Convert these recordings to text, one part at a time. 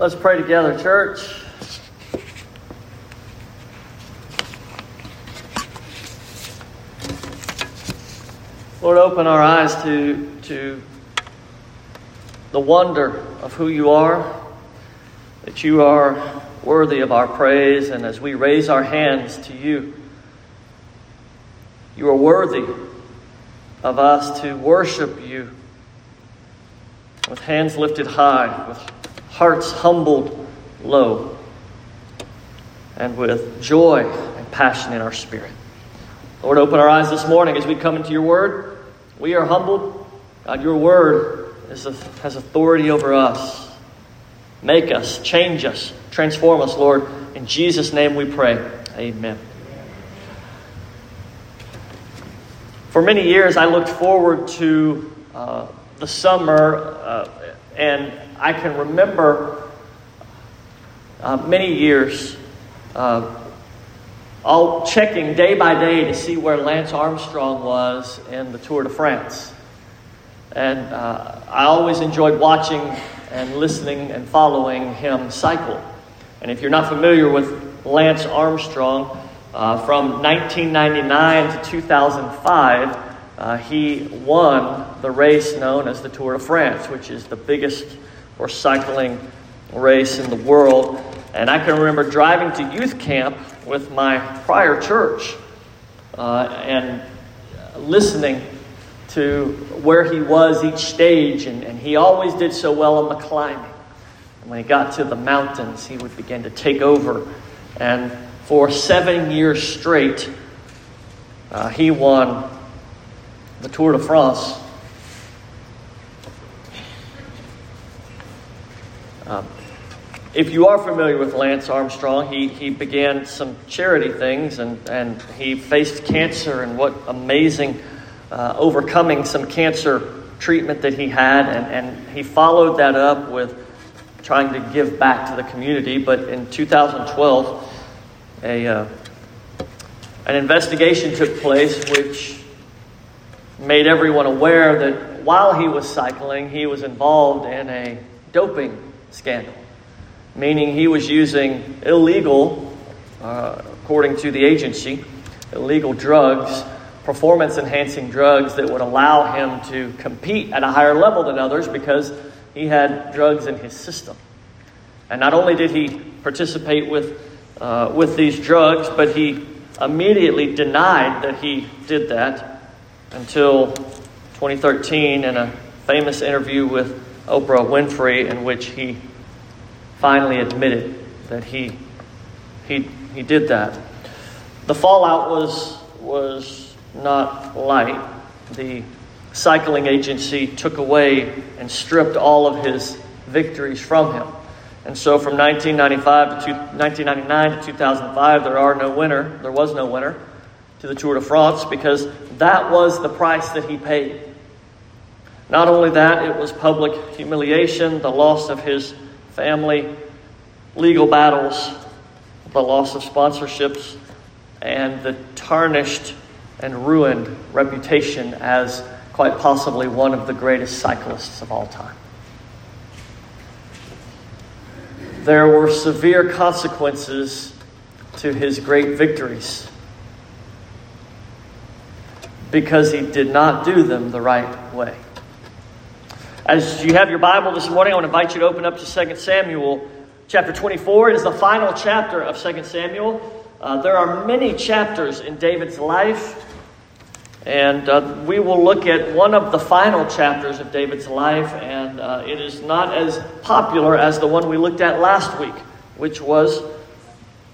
Let's pray together, church. Lord, open our eyes to, to the wonder of who you are, that you are worthy of our praise, and as we raise our hands to you, you are worthy of us to worship you with hands lifted high, with hearts humbled low, and with joy and passion in our spirit. Lord, open our eyes this morning as we come into your word. We are humbled. God, your word a, has authority over us. Make us, change us, transform us, Lord. In Jesus' name we pray. Amen. For many years, I looked forward to uh, the summer, uh, and I can remember uh, many years uh, all checking day by day to see where Lance Armstrong was in the Tour de France. And uh, I always enjoyed watching and listening and following him cycle. And if you're not familiar with Lance Armstrong, uh, from 1999 to 2005, uh, he won the race known as the Tour de France, which is the biggest horse cycling race in the world. And I can remember driving to youth camp with my prior church uh, and listening to where he was each stage, and, and he always did so well on the climbing. And when he got to the mountains, he would begin to take over. And for seven years straight, uh, he won the Tour de France. If you are familiar with Lance Armstrong, he, he began some charity things and, and he faced cancer and what amazing uh, overcoming some cancer treatment that he had. And, and he followed that up with trying to give back to the community. But in 2012, a, uh, an investigation took place which made everyone aware that while he was cycling, he was involved in a doping scandal, meaning he was using illegal, uh, according to the agency, illegal drugs, performance enhancing drugs that would allow him to compete at a higher level than others because he had drugs in his system. And not only did he participate with, uh, with these drugs, but he immediately denied that he did that until 2013 in a famous interview with Oprah Winfrey in which he finally admitted that he, he, he did that. The fallout was, was not light. The cycling agency took away and stripped all of his victories from him. And so from 1995 to two, 1999 to 2005, there are no winner. There was no winner to the Tour de France because that was the price that he paid. Not only that, it was public humiliation, the loss of his family, legal battles, the loss of sponsorships, and the tarnished and ruined reputation as quite possibly one of the greatest cyclists of all time. There were severe consequences to his great victories because he did not do them the right way. As you have your Bible this morning, I want to invite you to open up to 2 Samuel chapter 24. It is the final chapter of 2 Samuel. Uh, there are many chapters in David's life, and uh, we will look at one of the final chapters of David's life, and uh, it is not as popular as the one we looked at last week, which was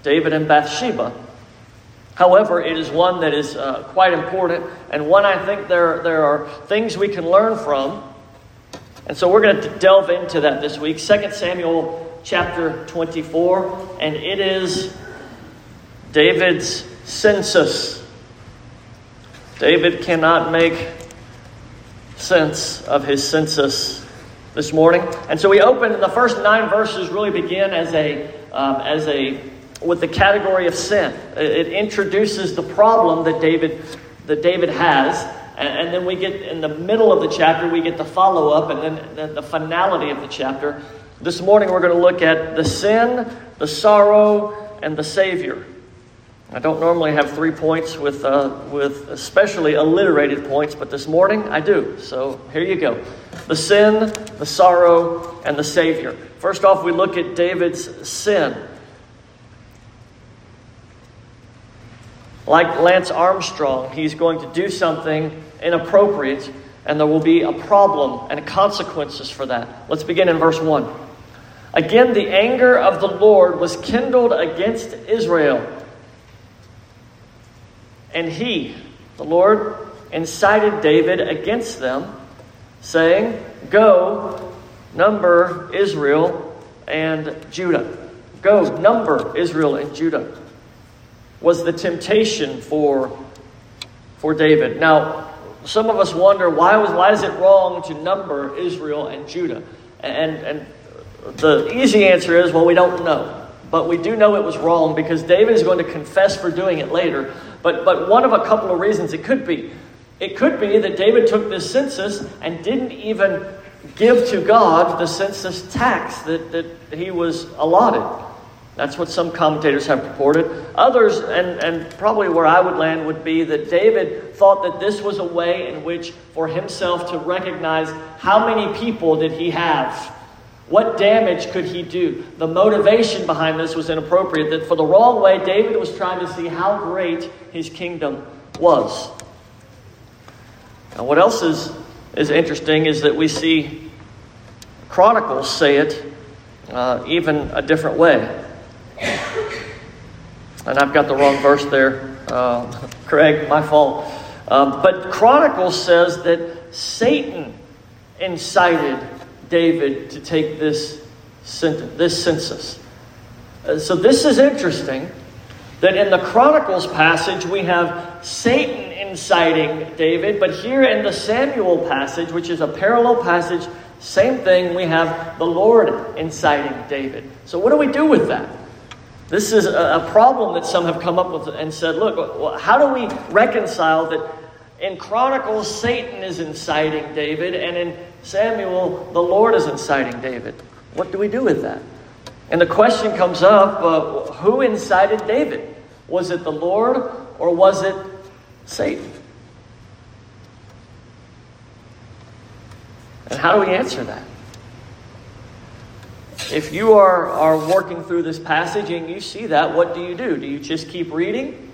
David and Bathsheba. However, it is one that is uh, quite important and one I think there, there are things we can learn from. And so we're going to delve into that this week. 2 Samuel chapter 24, and it is David's census. David cannot make sense of his census this morning. And so we open, and the first nine verses really begin as a, um, as a with the category of sin. It introduces the problem that David, that David has, and, then we get in the middle of the chapter, we get the follow up, and then the finality of the chapter This morning we're going to look at the sin, the sorrow, and the Savior. I don't normally have three points with, uh, with especially alliterated points, but this morning I do. So here you go the sin, the sorrow, and the Savior. First off, we look at David's sin. Like Lance Armstrong, he's going to do something inappropriate, and there will be a problem and consequences for that. Let's begin in verse 1. Again, the anger of the Lord was kindled against Israel and he, the Lord, incited David against them, saying, Go, number Israel and Judah. Go, number Israel and Judah. Was the temptation for, for David. Now, some of us wonder why, was, why is it wrong to number Israel and Judah? And, and the easy answer is well, we don't know. But we do know it was wrong because David is going to confess for doing it later. But, but one of a couple of reasons it could be. It could be that David took this census and didn't even give to God the census tax that, that he was allotted. That's what some commentators have purported. Others, and, and probably where I would land, would be that David thought that this was a way in which, for himself to recognize how many people did he have what damage could he do? The motivation behind this was inappropriate. That for the wrong way, David was trying to see how great his kingdom was. Now, what else is, is interesting is that we see Chronicles say it uh, even a different way. And I've got the wrong verse there, uh, Craig, my fault. Um, but Chronicles says that Satan incited David to take this, this census. Uh, so this is interesting that in the Chronicles passage we have Satan inciting David, but here in the Samuel passage, which is a parallel passage, same thing, we have the Lord inciting David. So what do we do with that? This is a problem that some have come up with and said, look, how do we reconcile that in Chronicles Satan is inciting David and in Samuel, the Lord is inciting David. What do we do with that? And the question comes up uh, who incited David? Was it the Lord or was it Satan? And how do we answer that? If you are, are working through this passage and you see that, what do you do? Do you just keep reading?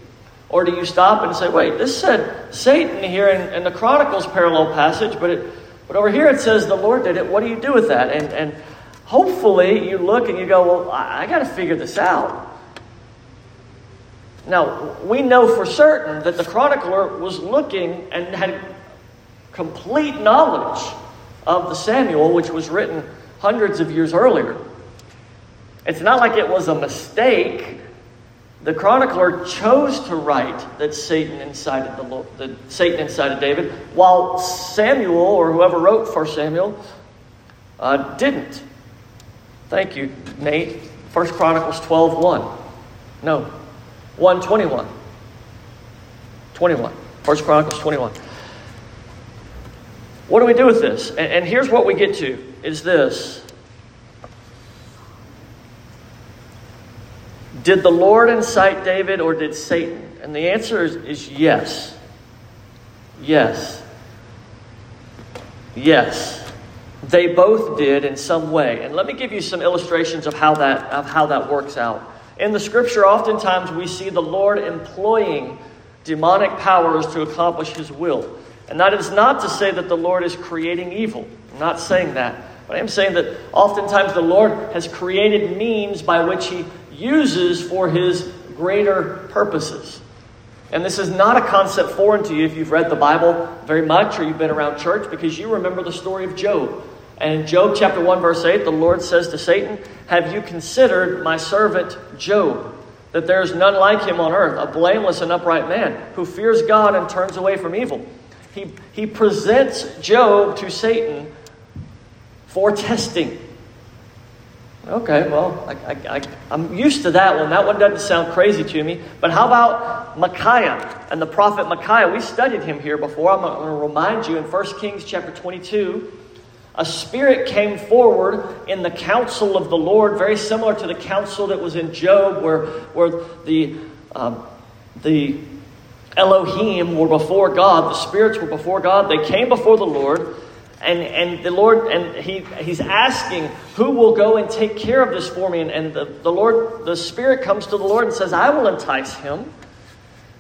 Or do you stop and say, wait, this said Satan here in, in the Chronicles parallel passage, but it but over here it says the Lord did it. What do you do with that? And, and hopefully you look and you go, well, I, I got to figure this out. Now, we know for certain that the chronicler was looking and had complete knowledge of the Samuel, which was written hundreds of years earlier. It's not like it was a mistake the chronicler chose to write that Satan incited the Satan incited David, while Samuel or whoever wrote for Samuel uh, didn't. Thank you, Nate. First Chronicles 12 1. No, 1 21. 21. First Chronicles 21. What do we do with this? And, and here's what we get to is this Did the Lord incite David or did Satan? And the answer is, is yes. Yes. Yes. They both did in some way. And let me give you some illustrations of how that, of how that works out. In the scripture, oftentimes we see the Lord employing demonic powers to accomplish his will. And that is not to say that the Lord is creating evil. I'm not saying that. But I am saying that oftentimes the Lord has created means by which he uses for his greater purposes. And this is not a concept foreign to you if you've read the Bible very much or you've been around church because you remember the story of Job. And in Job chapter 1, verse 8, the Lord says to Satan, Have you considered my servant Job? That there is none like him on earth, a blameless and upright man who fears God and turns away from evil. He, he presents Job to Satan for testing. Okay, well, I, am used to that one. That one doesn't sound crazy to me. But how about Micaiah and the prophet Micaiah? We studied him here before. I'm going to remind you in 1 Kings chapter 22. A spirit came forward in the counsel of the Lord, very similar to the counsel that was in Job, where, where the, um, the Elohim were before God, the spirits were before God. They came before the Lord, and, and the Lord, and he, he's asking, Who will go and take care of this for me? And, and the, the Lord, the Spirit comes to the Lord and says, I will entice him.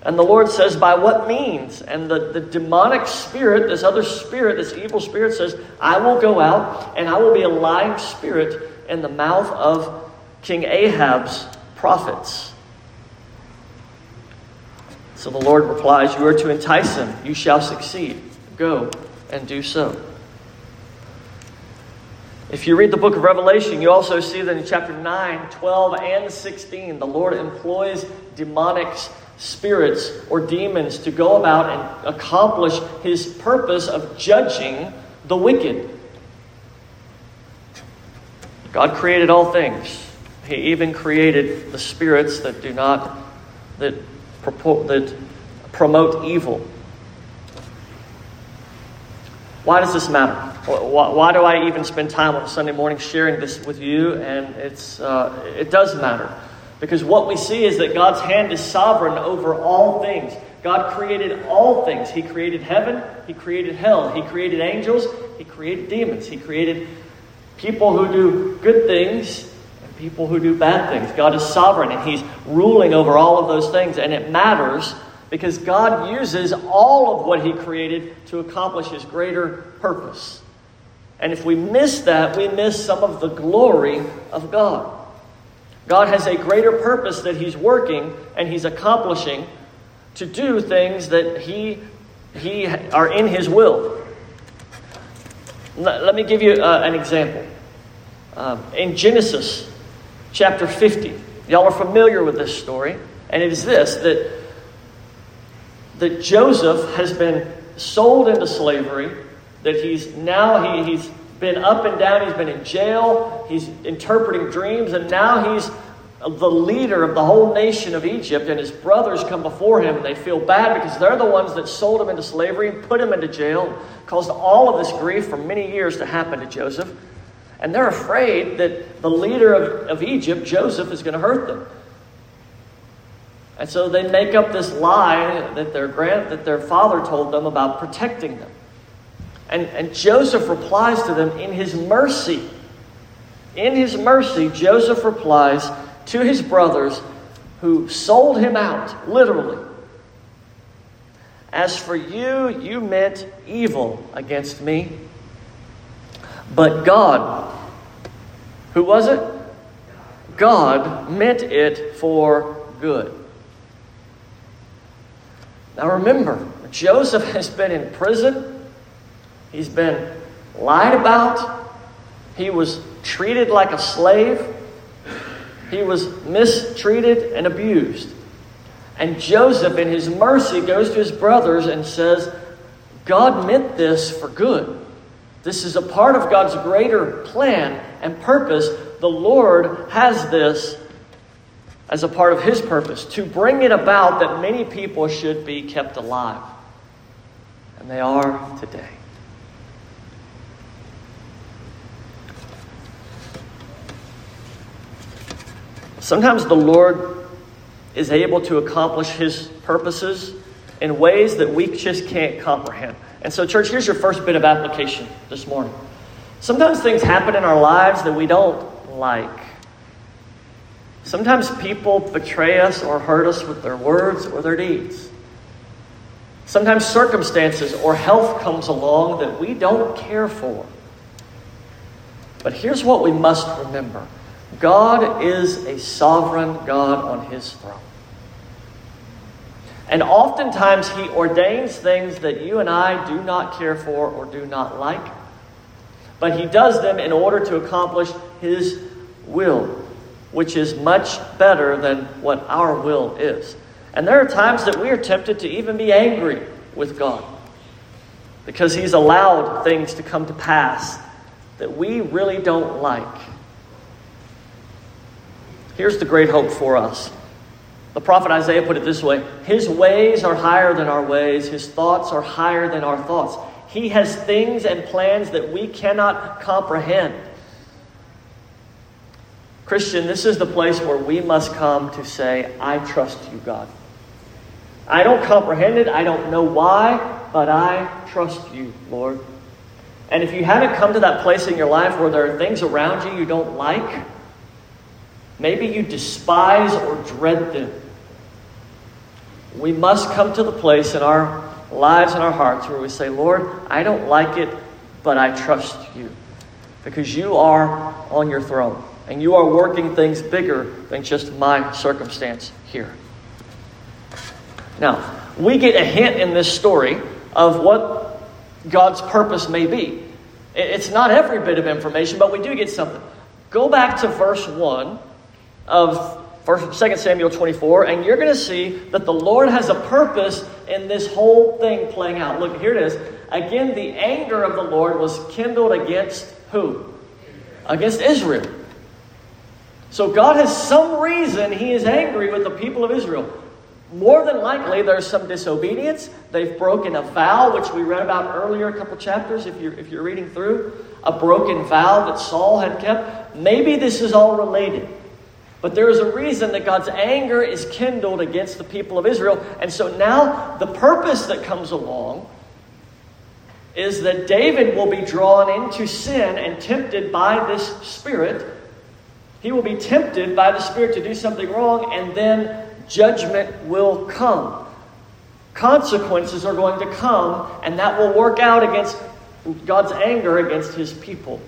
And the Lord says, By what means? And the, the demonic spirit, this other spirit, this evil spirit says, I will go out and I will be a lying spirit in the mouth of King Ahab's prophets. So the Lord replies, You are to entice him. You shall succeed. Go and do so. If you read the book of Revelation, you also see that in chapter 9, 12, and 16, the Lord employs demonic spirits or demons to go about and accomplish his purpose of judging the wicked. God created all things. He even created the spirits that do not that, that promote evil. Why does this matter? Why, do I even spend time on Sunday morning sharing this with you? And it's, uh, it does matter. Because what we see is that God's hand is sovereign over all things. God created all things. He created heaven, He created hell, He created angels, He created demons, He created people who do good things and people who do bad things. God is sovereign and He's ruling over all of those things, and it matters because God uses all of what He created to accomplish His greater purpose. And if we miss that, we miss some of the glory of God. God has a greater purpose that He's working and He's accomplishing to do things that He, he are in His will. Let me give you uh, an example. Um, in Genesis chapter 50, y'all are familiar with this story, and it is this that, that Joseph has been sold into slavery, that he's now he, he's been up and down. He's been in jail. He's interpreting dreams. And now he's the leader of the whole nation of Egypt. And his brothers come before him and they feel bad because they're the ones that sold him into slavery, put him into jail, caused all of this grief for many years to happen to Joseph. And they're afraid that the leader of, of Egypt, Joseph, is going to hurt them. And so they make up this lie that their, grand, that their father told them about protecting them. And, and Joseph replies to them in his mercy. In his mercy, Joseph replies to his brothers who sold him out, literally. As for you, you meant evil against me. But God, who was it? God meant it for good. Now remember, Joseph has been in prison He's been lied about. He was treated like a slave. He was mistreated and abused. And Joseph, in his mercy, goes to his brothers and says, God meant this for good. This is a part of God's greater plan and purpose. The Lord has this as a part of his purpose to bring it about that many people should be kept alive. And they are today. Sometimes the Lord is able to accomplish his purposes in ways that we just can't comprehend. And so, church, here's your first bit of application this morning. Sometimes things happen in our lives that we don't like. Sometimes people betray us or hurt us with their words or their deeds. Sometimes circumstances or health comes along that we don't care for. But here's what we must remember God is a sovereign God on his throne. And oftentimes he ordains things that you and I do not care for or do not like. But he does them in order to accomplish his will, which is much better than what our will is. And there are times that we are tempted to even be angry with God because he's allowed things to come to pass that we really don't like. Here's the great hope for us. The prophet Isaiah put it this way His ways are higher than our ways, His thoughts are higher than our thoughts. He has things and plans that we cannot comprehend. Christian, this is the place where we must come to say, I trust you, God. I don't comprehend it, I don't know why, but I trust you, Lord. And if you haven't come to that place in your life where there are things around you you don't like, maybe you despise or dread them, we must come to the place in our lives and our hearts where we say, Lord, I don't like it, but I trust you because you are on your throne and you are working things bigger than just my circumstance here. Now, we get a hint in this story of what God's purpose may be. It's not every bit of information, but we do get something. Go back to verse 1 of 2 Samuel 24, and you're going to see that the Lord has a purpose in this whole thing playing out. Look, here it is. Again, the anger of the Lord was kindled against who? Against Israel. So God has some reason he is angry with the people of Israel. More than likely, there's some disobedience. They've broken a vow, which we read about earlier, a couple chapters, if you're, if you're reading through. A broken vow that Saul had kept. Maybe this is all related. But there is a reason that God's anger is kindled against the people of Israel. And so now the purpose that comes along is that David will be drawn into sin and tempted by this spirit. He will be tempted by the spirit to do something wrong, and then judgment will come. Consequences are going to come, and that will work out against God's anger against his people.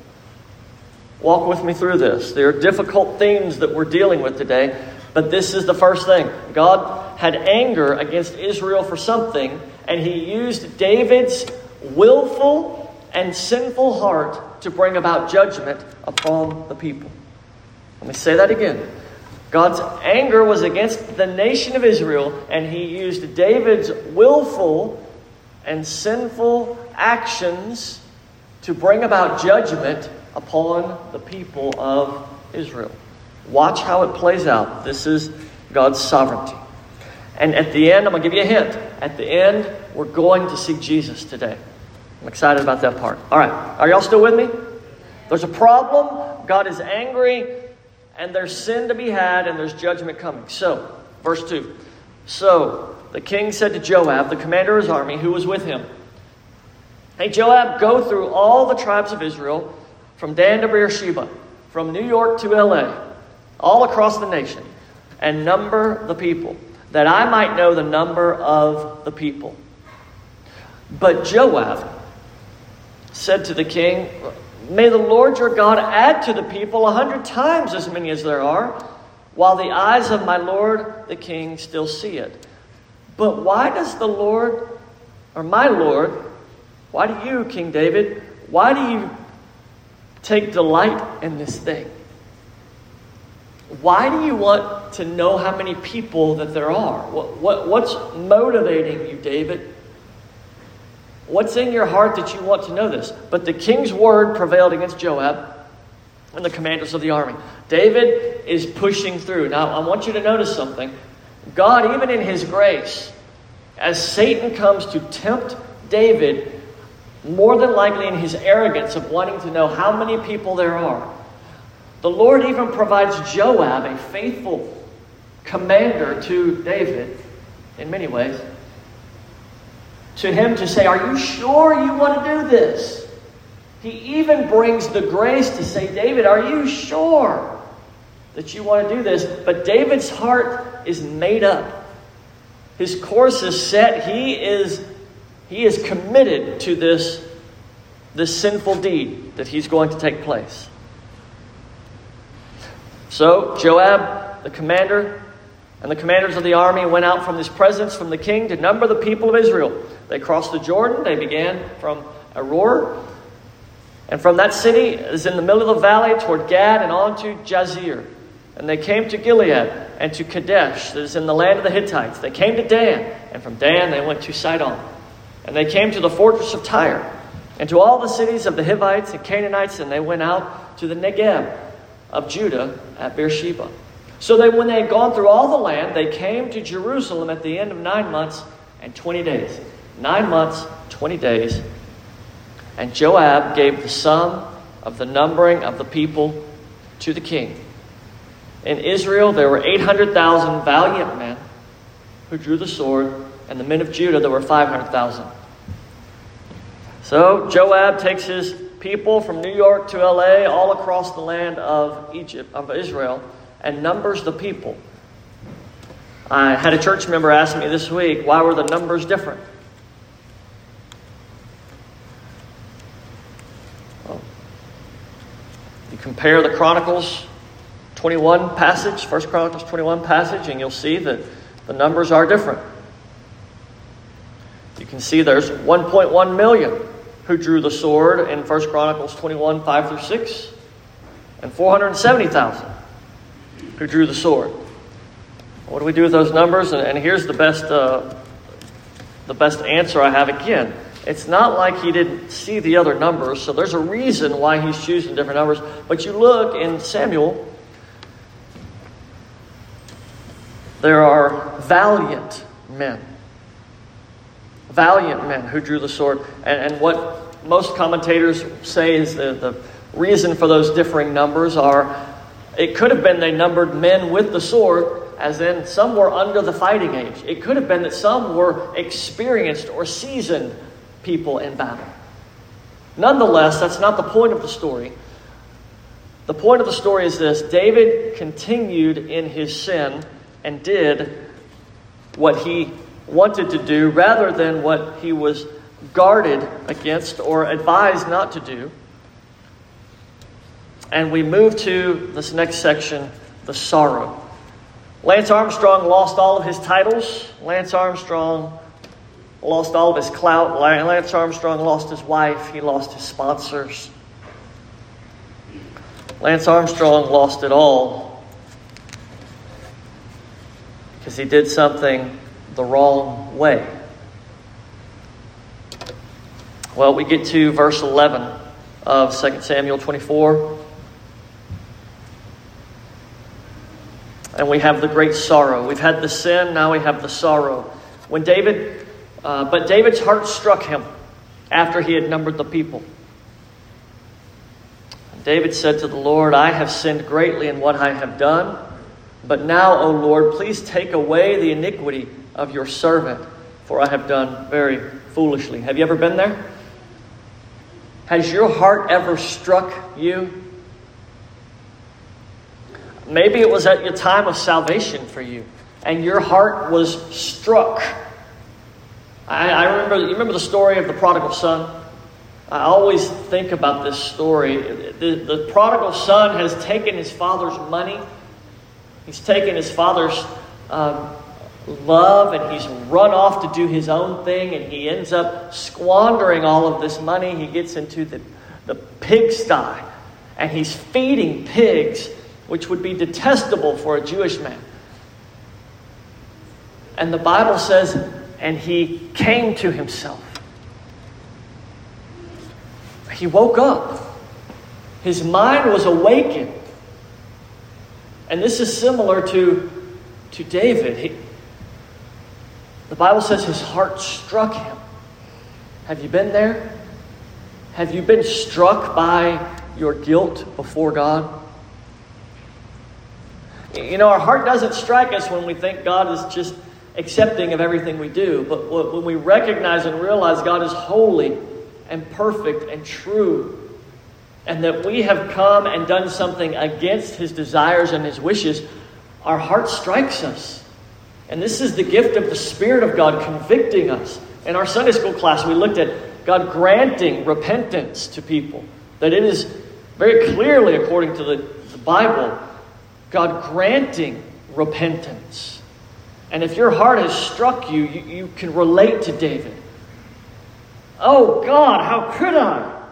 Walk with me through this. There are difficult themes that we're dealing with today, but this is the first thing. God had anger against Israel for something, and he used David's willful and sinful heart to bring about judgment upon the people. Let me say that again. God's anger was against the nation of Israel, and he used David's willful and sinful actions to bring about judgment upon the people of Israel. Watch how it plays out. This is God's sovereignty. And at the end, I'm going to give you a hint. At the end, we're going to see Jesus today. I'm excited about that part. All right. Are y'all still with me? There's a problem. God is angry, and there's sin to be had, and there's judgment coming. So, verse 2. So the king said to Joab, the commander of his army, who was with him, Hey, Joab, go through all the tribes of Israel from Dan to Beersheba, from New York to LA, all across the nation, and number the people, that I might know the number of the people. But Joab said to the king, May the Lord your God add to the people a hundred times as many as there are, while the eyes of my Lord the king still see it. But why does the Lord, or my Lord, why do you, King David, why do you take delight in this thing. Why do you want to know how many people that there are? What, what, what's motivating you, David? What's in your heart that you want to know this? But the king's word prevailed against Joab and the commanders of the army. David is pushing through. Now, I want you to notice something. God, even in his grace, as Satan comes to tempt David, more than likely in his arrogance of wanting to know how many people there are. The Lord even provides Joab, a faithful commander to David, in many ways, to him to say, Are you sure you want to do this? He even brings the grace to say, David, are you sure that you want to do this? But David's heart is made up. His course is set. He is he is committed to this, this sinful deed that he's going to take place. So Joab, the commander, and the commanders of the army went out from his presence from the king to number the people of Israel. They crossed the Jordan. They began from Aroer. And from that city is in the middle of the valley toward Gad and on to Jazer. And they came to Gilead and to Kadesh, that is in the land of the Hittites. They came to Dan, and from Dan they went to Sidon. And they came to the fortress of Tyre, and to all the cities of the Hivites and Canaanites, and they went out to the Negeb of Judah at Beersheba. So that when they had gone through all the land, they came to Jerusalem at the end of nine months and twenty days. Nine months, twenty days, And Joab gave the sum of the numbering of the people to the king. In Israel, there were 800,000 valiant men who drew the sword, and the men of Judah, there were 500,000. So Joab takes his people from New York to LA, all across the land of Egypt, of Israel, and numbers the people. I had a church member ask me this week, why were the numbers different? Well, you compare the Chronicles 21 passage, 1 Chronicles 21 passage, and you'll see that the numbers are different. You can see there's 1.1 million who drew the sword in 1 Chronicles 21, 5 through 6, and 470,000 who drew the sword. What do we do with those numbers? And, and here's the best, uh, the best answer I have again. It's not like he didn't see the other numbers, so there's a reason why he's choosing different numbers. But you look in Samuel, there are valiant men. Valiant men who drew the sword. And, and what most commentators say is the, the reason for those differing numbers are it could have been they numbered men with the sword as in some were under the fighting age. It could have been that some were experienced or seasoned people in battle. Nonetheless, that's not the point of the story. The point of the story is this David continued in his sin and did what he wanted to do rather than what he was guarded against or advised not to do. And we move to this next section the sorrow. Lance Armstrong lost all of his titles. Lance Armstrong lost all of his clout. Lance Armstrong lost his wife. He lost his sponsors. Lance Armstrong lost it all because he did something the wrong way. Well, we get to verse 11 of 2 Samuel 24. And we have the great sorrow. We've had the sin, now we have the sorrow. When David, uh, but David's heart struck him after he had numbered the people. David said to the Lord, I have sinned greatly in what I have done, but now, O Lord, please take away the iniquity of your servant, for I have done very foolishly. Have you ever been there? Has your heart ever struck you? Maybe it was at your time of salvation for you, and your heart was struck. I, I remember, you remember the story of the prodigal son? I always think about this story. The, the prodigal son has taken his father's money, he's taken his father's um, love, and he's run off to do his own thing, and he ends up squandering all of this money. He gets into the, the pigsty, and he's feeding pigs which would be detestable for a Jewish man. And the Bible says, and he came to himself. He woke up. His mind was awakened. And this is similar to, to David. He, the Bible says his heart struck him. Have you been there? Have you been struck by your guilt before God? You know, our heart doesn't strike us when we think God is just accepting of everything we do, but when we recognize and realize God is holy and perfect and true, and that we have come and done something against His desires and His wishes, our heart strikes us. And this is the gift of the Spirit of God convicting us. In our Sunday school class, we looked at God granting repentance to people, that it is very clearly, according to the, the Bible, God granting repentance. And if your heart has struck you, you, you can relate to David. Oh God, how could I?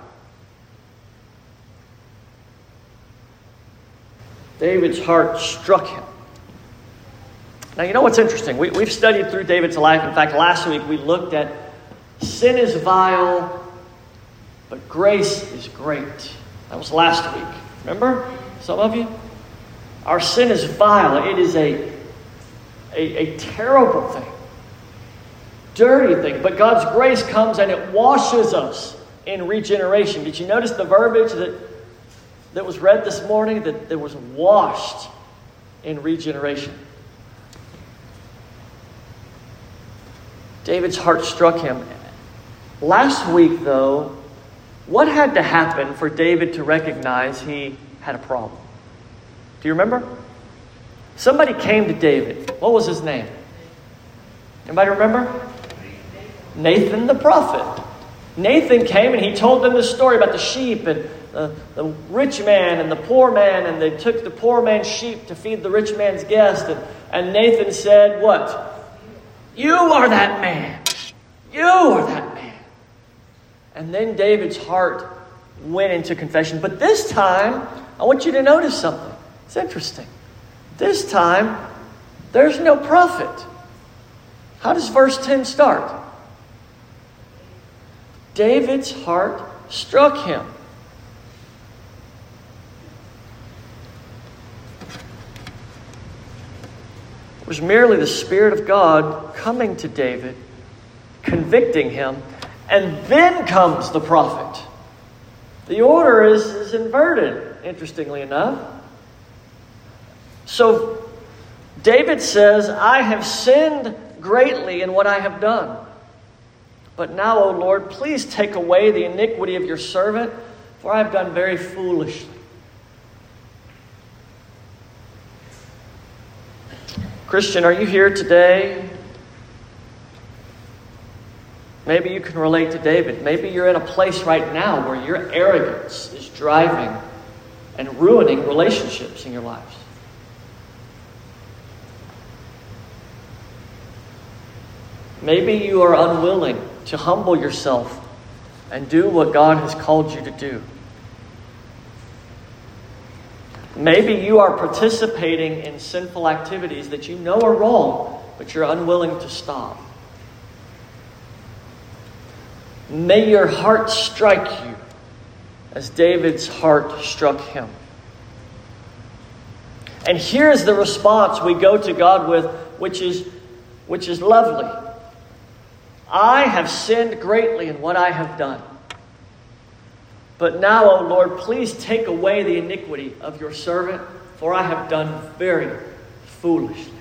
David's heart struck him. Now, you know what's interesting? We, we've studied through David's life. In fact, last week we looked at sin is vile, but grace is great. That was last week. Remember? Some of you? Our sin is vile. It is a, a, a terrible thing, dirty thing. But God's grace comes and it washes us in regeneration. Did you notice the verbiage that, that was read this morning? That, that was washed in regeneration. David's heart struck him. Last week, though, what had to happen for David to recognize he had a problem? Do you remember? Somebody came to David. What was his name? Anybody remember? Nathan the prophet. Nathan came and he told them the story about the sheep and the, the rich man and the poor man, and they took the poor man's sheep to feed the rich man's guest. And, and Nathan said, What? You are that man. You are that man. And then David's heart went into confession. But this time, I want you to notice something. It's interesting. This time, there's no prophet. How does verse 10 start? David's heart struck him. It was merely the Spirit of God coming to David, convicting him, and then comes the prophet. The order is, is inverted, interestingly enough. So David says, I have sinned greatly in what I have done. But now, O Lord, please take away the iniquity of your servant, for I have done very foolishly. Christian, are you here today? Maybe you can relate to David. Maybe you're in a place right now where your arrogance is driving and ruining relationships in your lives. Maybe you are unwilling to humble yourself and do what God has called you to do. Maybe you are participating in sinful activities that you know are wrong, but you're unwilling to stop. May your heart strike you as David's heart struck him. And here's the response we go to God with, which is, which is lovely. I have sinned greatly in what I have done. But now, O Lord, please take away the iniquity of your servant, for I have done very foolishly.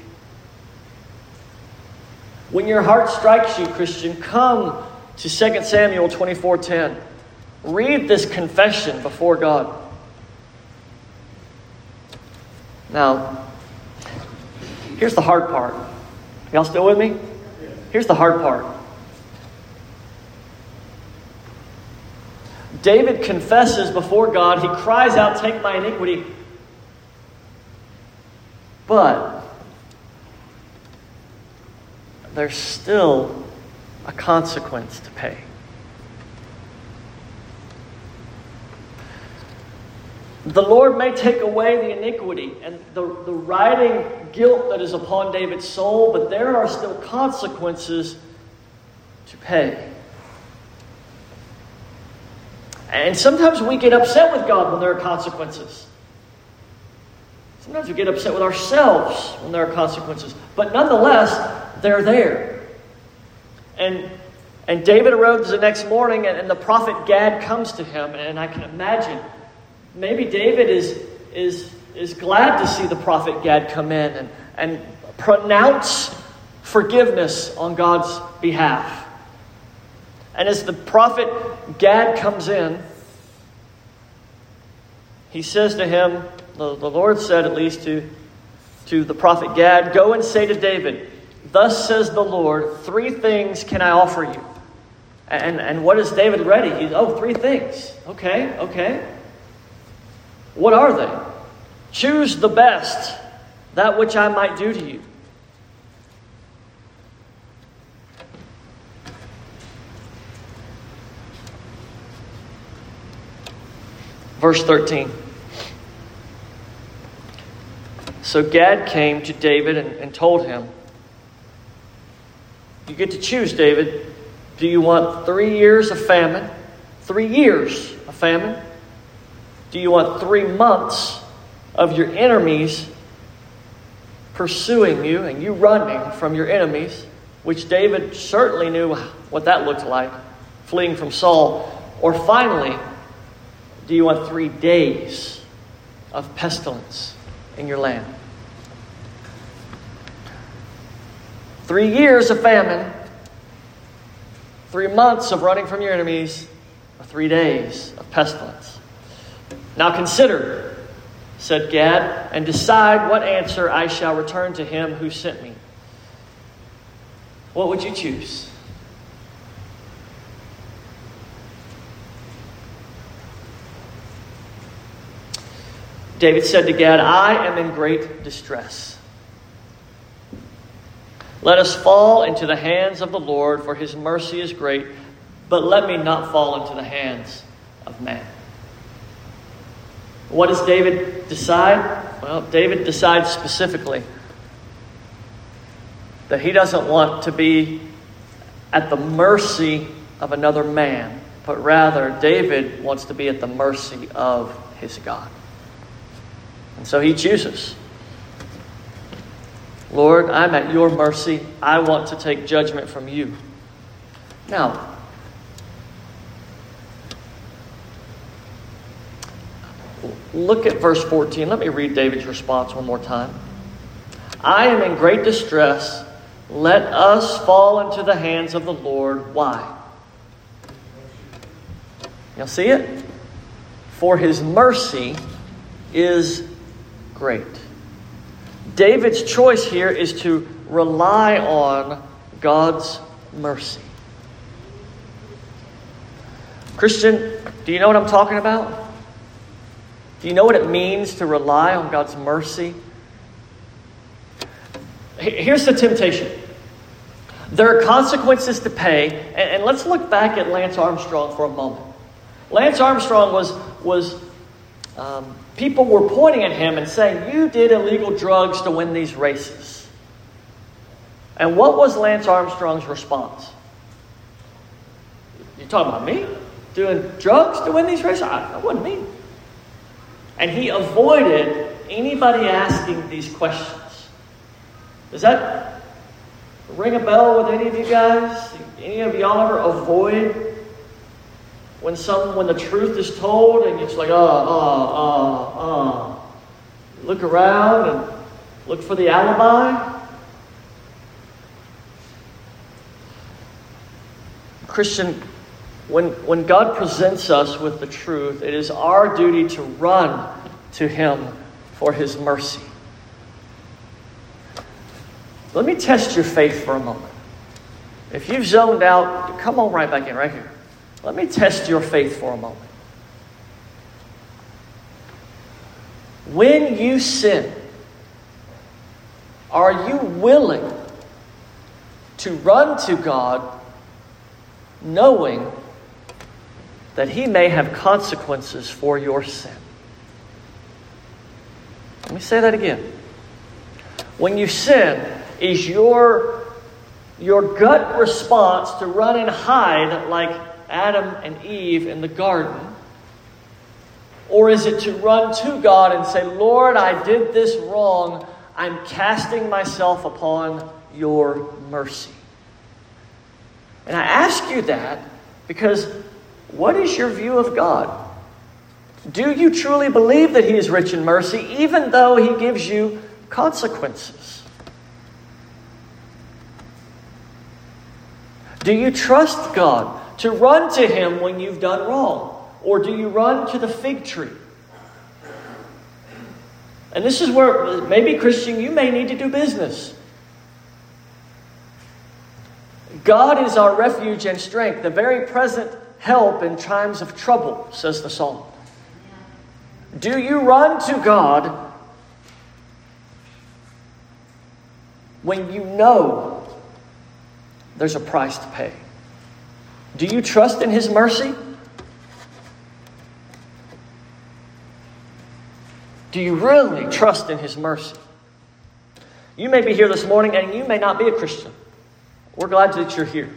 When your heart strikes you, Christian, come to 2 Samuel 24:10. Read this confession before God. Now, here's the hard part. Y'all still with me? Here's the hard part. David confesses before God. He cries out, Take my iniquity. But there's still a consequence to pay. The Lord may take away the iniquity and the, the riding guilt that is upon David's soul, but there are still consequences to pay. And sometimes we get upset with God when there are consequences. Sometimes we get upset with ourselves when there are consequences. But nonetheless, they're there. And, and David arose the next morning, and, and the prophet Gad comes to him. And I can imagine maybe David is, is, is glad to see the prophet Gad come in and, and pronounce forgiveness on God's behalf. And as the prophet Gad comes in, he says to him, the, Lord said at least to, to the prophet Gad, Go and say to David, Thus says the Lord, three things can I offer you. And, and what is David ready? He's, oh, three things. Okay, okay. What are they? Choose the best, that which I might do to you. Verse 13. So Gad came to David and, and told him, You get to choose, David. Do you want three years of famine? Three years of famine? Do you want three months of your enemies pursuing you and you running from your enemies, which David certainly knew what that looked like, fleeing from Saul? Or finally, do you want three days of pestilence in your land? Three years of famine, three months of running from your enemies, or three days of pestilence. Now consider, said Gad, and decide what answer I shall return to him who sent me. What would you choose? David said to Gad, I am in great distress. Let us fall into the hands of the Lord, for his mercy is great, but let me not fall into the hands of man. What does David decide? Well, David decides specifically that he doesn't want to be at the mercy of another man, but rather, David wants to be at the mercy of his God. And so he chooses. Lord, I'm at your mercy. I want to take judgment from you. Now, look at verse 14. Let me read David's response one more time. I am in great distress. Let us fall into the hands of the Lord. Why? You'll see it? For his mercy is great. David's choice here is to rely on God's mercy. Christian, do you know what I'm talking about? Do you know what it means to rely on God's mercy? Here's the temptation. There are consequences to pay, and, let's look back at Lance Armstrong for a moment. Lance Armstrong was, was um, people were pointing at him and saying, You did illegal drugs to win these races. And what was Lance Armstrong's response? You talking about me? Doing drugs to win these races? I, that wasn't me. And he avoided anybody asking these questions. Does that ring a bell with any of you guys? Any of y'all ever avoid when some when the truth is told and it's like, uh, uh, uh, uh. Look around and look for the alibi. Christian, when, when God presents us with the truth, it is our duty to run to Him for His mercy. Let me test your faith for a moment. If you've zoned out, come on right back in, right here. Let me test your faith for a moment. When you sin, are you willing to run to God knowing that He may have consequences for your sin? Let me say that again. When you sin, is your, your gut response to run and hide like Adam and Eve in the garden? Or is it to run to God and say, Lord, I did this wrong. I'm casting myself upon your mercy? And I ask you that because what is your view of God? Do you truly believe that He is rich in mercy, even though He gives you consequences? Do you trust God to run to him when you've done wrong? Or do you run to the fig tree? And this is where, maybe, Christian, you may need to do business. God is our refuge and strength, the very present help in times of trouble, says the psalm. Do you run to God when you know there's a price to pay? Do you trust in His mercy? Do you really trust in His mercy? You may be here this morning and you may not be a Christian. We're glad that you're here.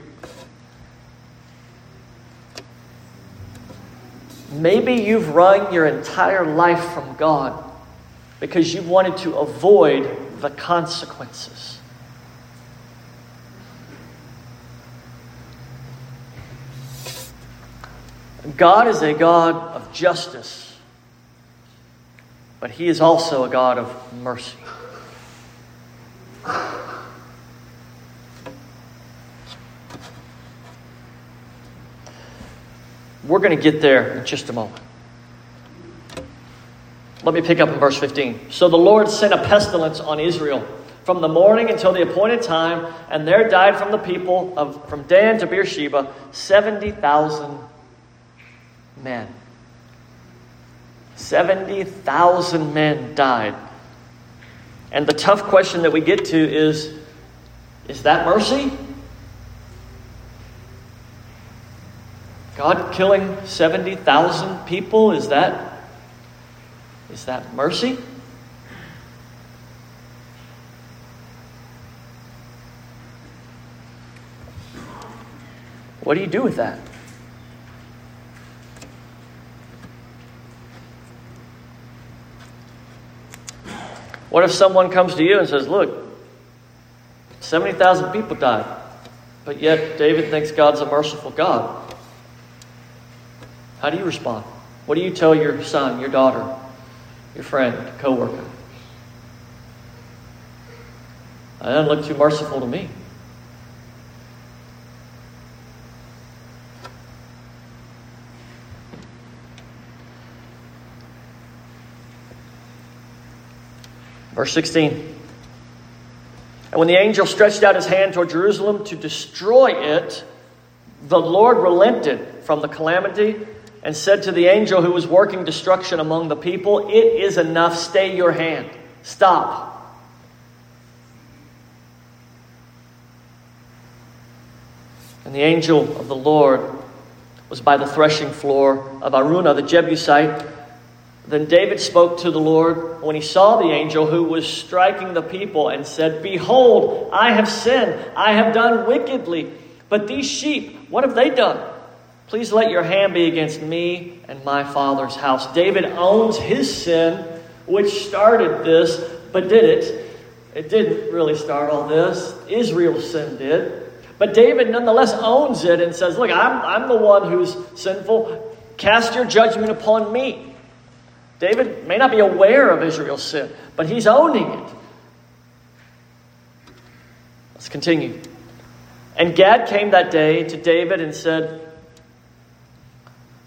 Maybe you've run your entire life from God because you wanted to avoid the consequences. God is a God of justice, but He is also a God of mercy. We're going to get there in just a moment. Let me pick up in verse 15. So the Lord sent a pestilence on Israel from the morning until the appointed time, and there died from the people of from Dan to Beersheba 70,000 men. 70,000 men died. And the tough question that we get to is is that mercy? God killing 70,000 people, is that is that mercy? What do you do with that? What if someone comes to you and says, Look, 70,000 people died, but yet David thinks God's a merciful God? How do you respond? What do you tell your son, your daughter, your friend, coworker? That doesn't look too merciful to me. Verse 16. And when the angel stretched out his hand toward Jerusalem to destroy it, the Lord relented from the calamity and said to the angel who was working destruction among the people, It is enough, stay your hand. Stop. And the angel of the Lord was by the threshing floor of Araunah the Jebusite then David spoke to the Lord when he saw the angel who was striking the people and said, Behold, I have sinned. I have done wickedly. But these sheep, what have they done? Please let your hand be against me and my father's house. David owns his sin, which started this, but did it. It didn't really start all this. Israel's sin did. But David nonetheless owns it and says, Look, I'm, I'm the one who's sinful. Cast your judgment upon me. David may not be aware of Israel's sin, but he's owning it. Let's continue. And Gad came that day to David and said,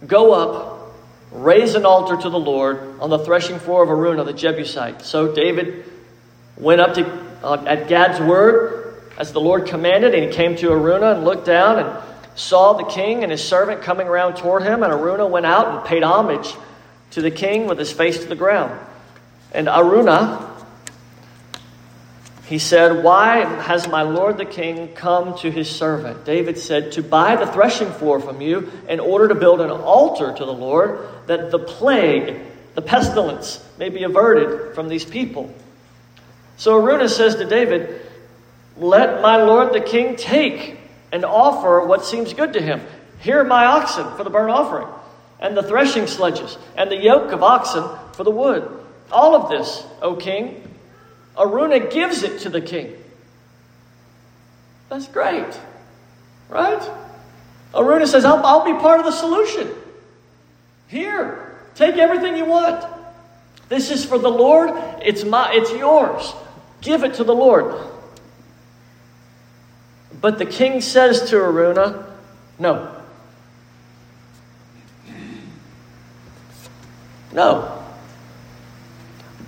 Go up, raise an altar to the Lord on the threshing floor of Araunah the Jebusite. So David went up to, uh, at Gad's word as the Lord commanded, and he came to Araunah and looked down and saw the king and his servant coming around toward him. And Araunah went out and paid homage to the king with his face to the ground. And Araunah, he said, Why has my lord the king come to his servant? David said, To buy the threshing floor from you in order to build an altar to the Lord, that the plague, the pestilence, may be averted from these people. So Araunah says to David, Let my lord the king take and offer what seems good to him. Here are my oxen for the burnt offering and the threshing sledges, and the yoke of oxen for the wood. All of this, O king, Araunah gives it to the king. That's great, right? Araunah says, I'll, I'll be part of the solution. Here, take everything you want. This is for the Lord. It's my it's yours. Give it to the Lord. But the king says to Araunah, No, No.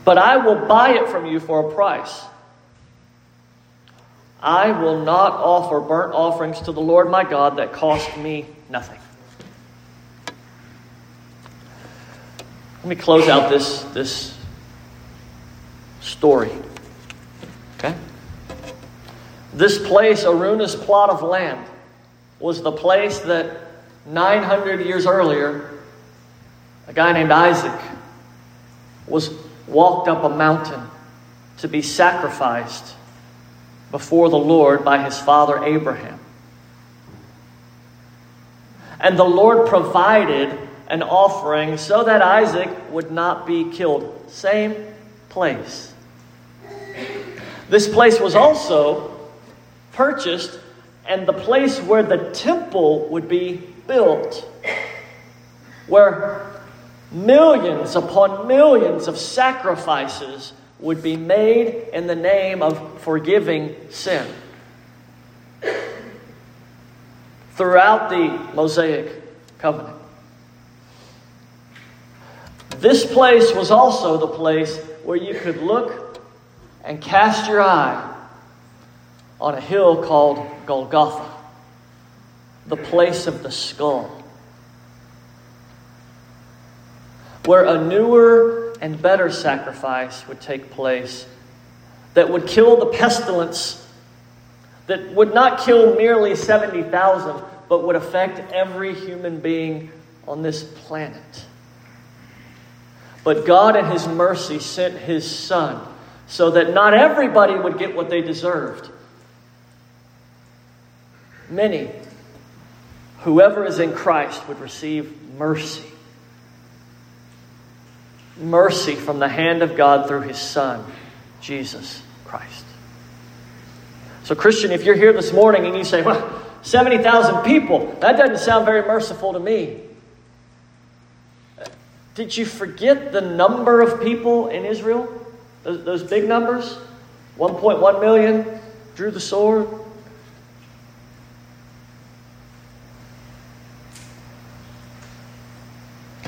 But I will buy it from you for a price. I will not offer burnt offerings to the Lord my God that cost me nothing. Let me close out this, this story. Okay? This place, Araunah's plot of land, was the place that 900 years earlier a guy named Isaac was walked up a mountain to be sacrificed before the Lord by his father Abraham. And the Lord provided an offering so that Isaac would not be killed. Same place. This place was also purchased and the place where the temple would be built. where millions upon millions of sacrifices would be made in the name of forgiving sin. Throughout the Mosaic covenant. This place was also the place where you could look and cast your eye on a hill called Golgotha, the place of the skull, where a newer and better sacrifice would take place that would kill the pestilence, that would not kill merely 70,000, but would affect every human being on this planet. But God, in His mercy, sent His Son so that not everybody would get what they deserved. Many, whoever is in Christ, would receive mercy. Mercy from the hand of God through His Son, Jesus Christ. So, Christian, if you're here this morning and you say, well, 70,000 people, that doesn't sound very merciful to me. Did you forget the number of people in Israel? Those, those big numbers? 1.1 million drew the sword.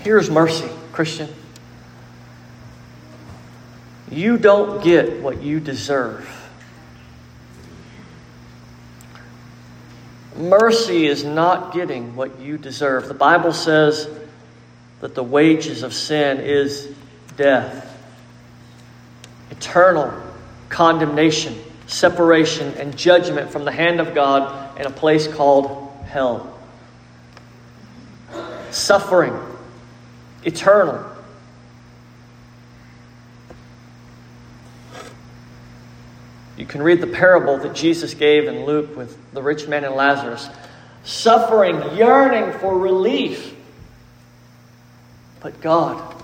Here's mercy, Christian. You don't get what you deserve. Mercy is not getting what you deserve. The Bible says that the wages of sin is death, eternal condemnation, separation, and judgment from the hand of God in a place called hell. Suffering, eternal. Can read the parable that Jesus gave in Luke with the rich man and Lazarus. Suffering, yearning for relief but God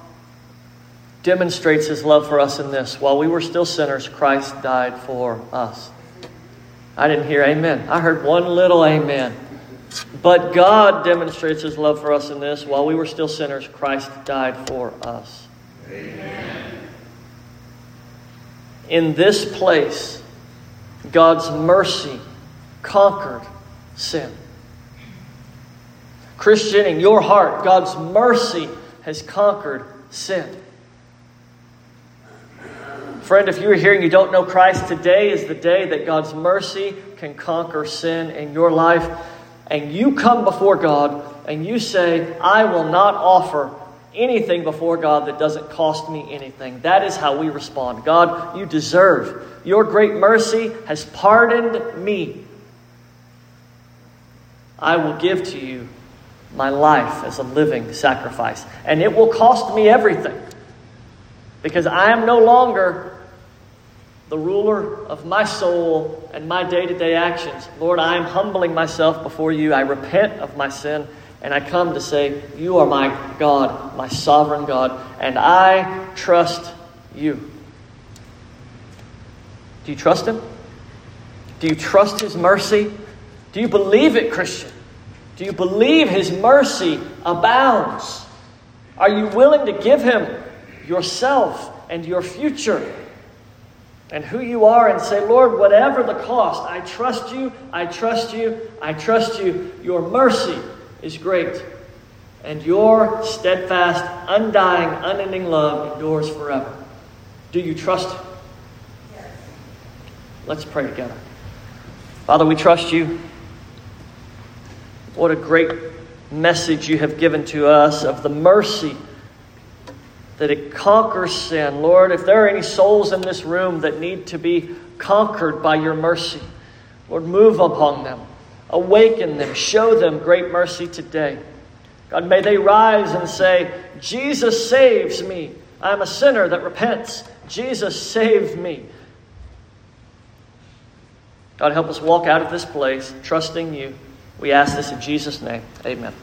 demonstrates his love for us in this. While we were still sinners, Christ died for us. I didn't hear amen. I heard one little amen. But God demonstrates his love for us in this. While we were still sinners, Christ died for us. Amen. In this place, God's mercy conquered sin. Christian, in your heart, God's mercy has conquered sin. Friend, if you are here and you don't know Christ, today is the day that God's mercy can conquer sin in your life. And you come before God and you say, I will not offer anything before God that doesn't cost me anything. That is how we respond. God, you deserve. Your great mercy has pardoned me. I will give to you my life as a living sacrifice. And it will cost me everything because I am no longer the ruler of my soul and my day to day actions. Lord, I am humbling myself before you. I repent of my sin and I come to say, You are my God, my sovereign God, and I trust you. Do you trust Him? Do you trust His mercy? Do you believe it, Christian? Do you believe His mercy abounds? Are you willing to give Him yourself and your future and who you are and say, Lord, whatever the cost, I trust you, I trust you, I trust you. Your mercy is great, and your steadfast, undying, unending love endures forever. Do you trust Him? Yes. Let's pray together. Father, we trust you. What a great message you have given to us of the mercy that it conquers sin. Lord, if there are any souls in this room that need to be conquered by your mercy, Lord, move upon them, awaken them, show them great mercy today. God, may they rise and say, Jesus saves me. I am a sinner that repents. Jesus saved me. God, help us walk out of this place trusting you. We ask this in Jesus' name. Amen.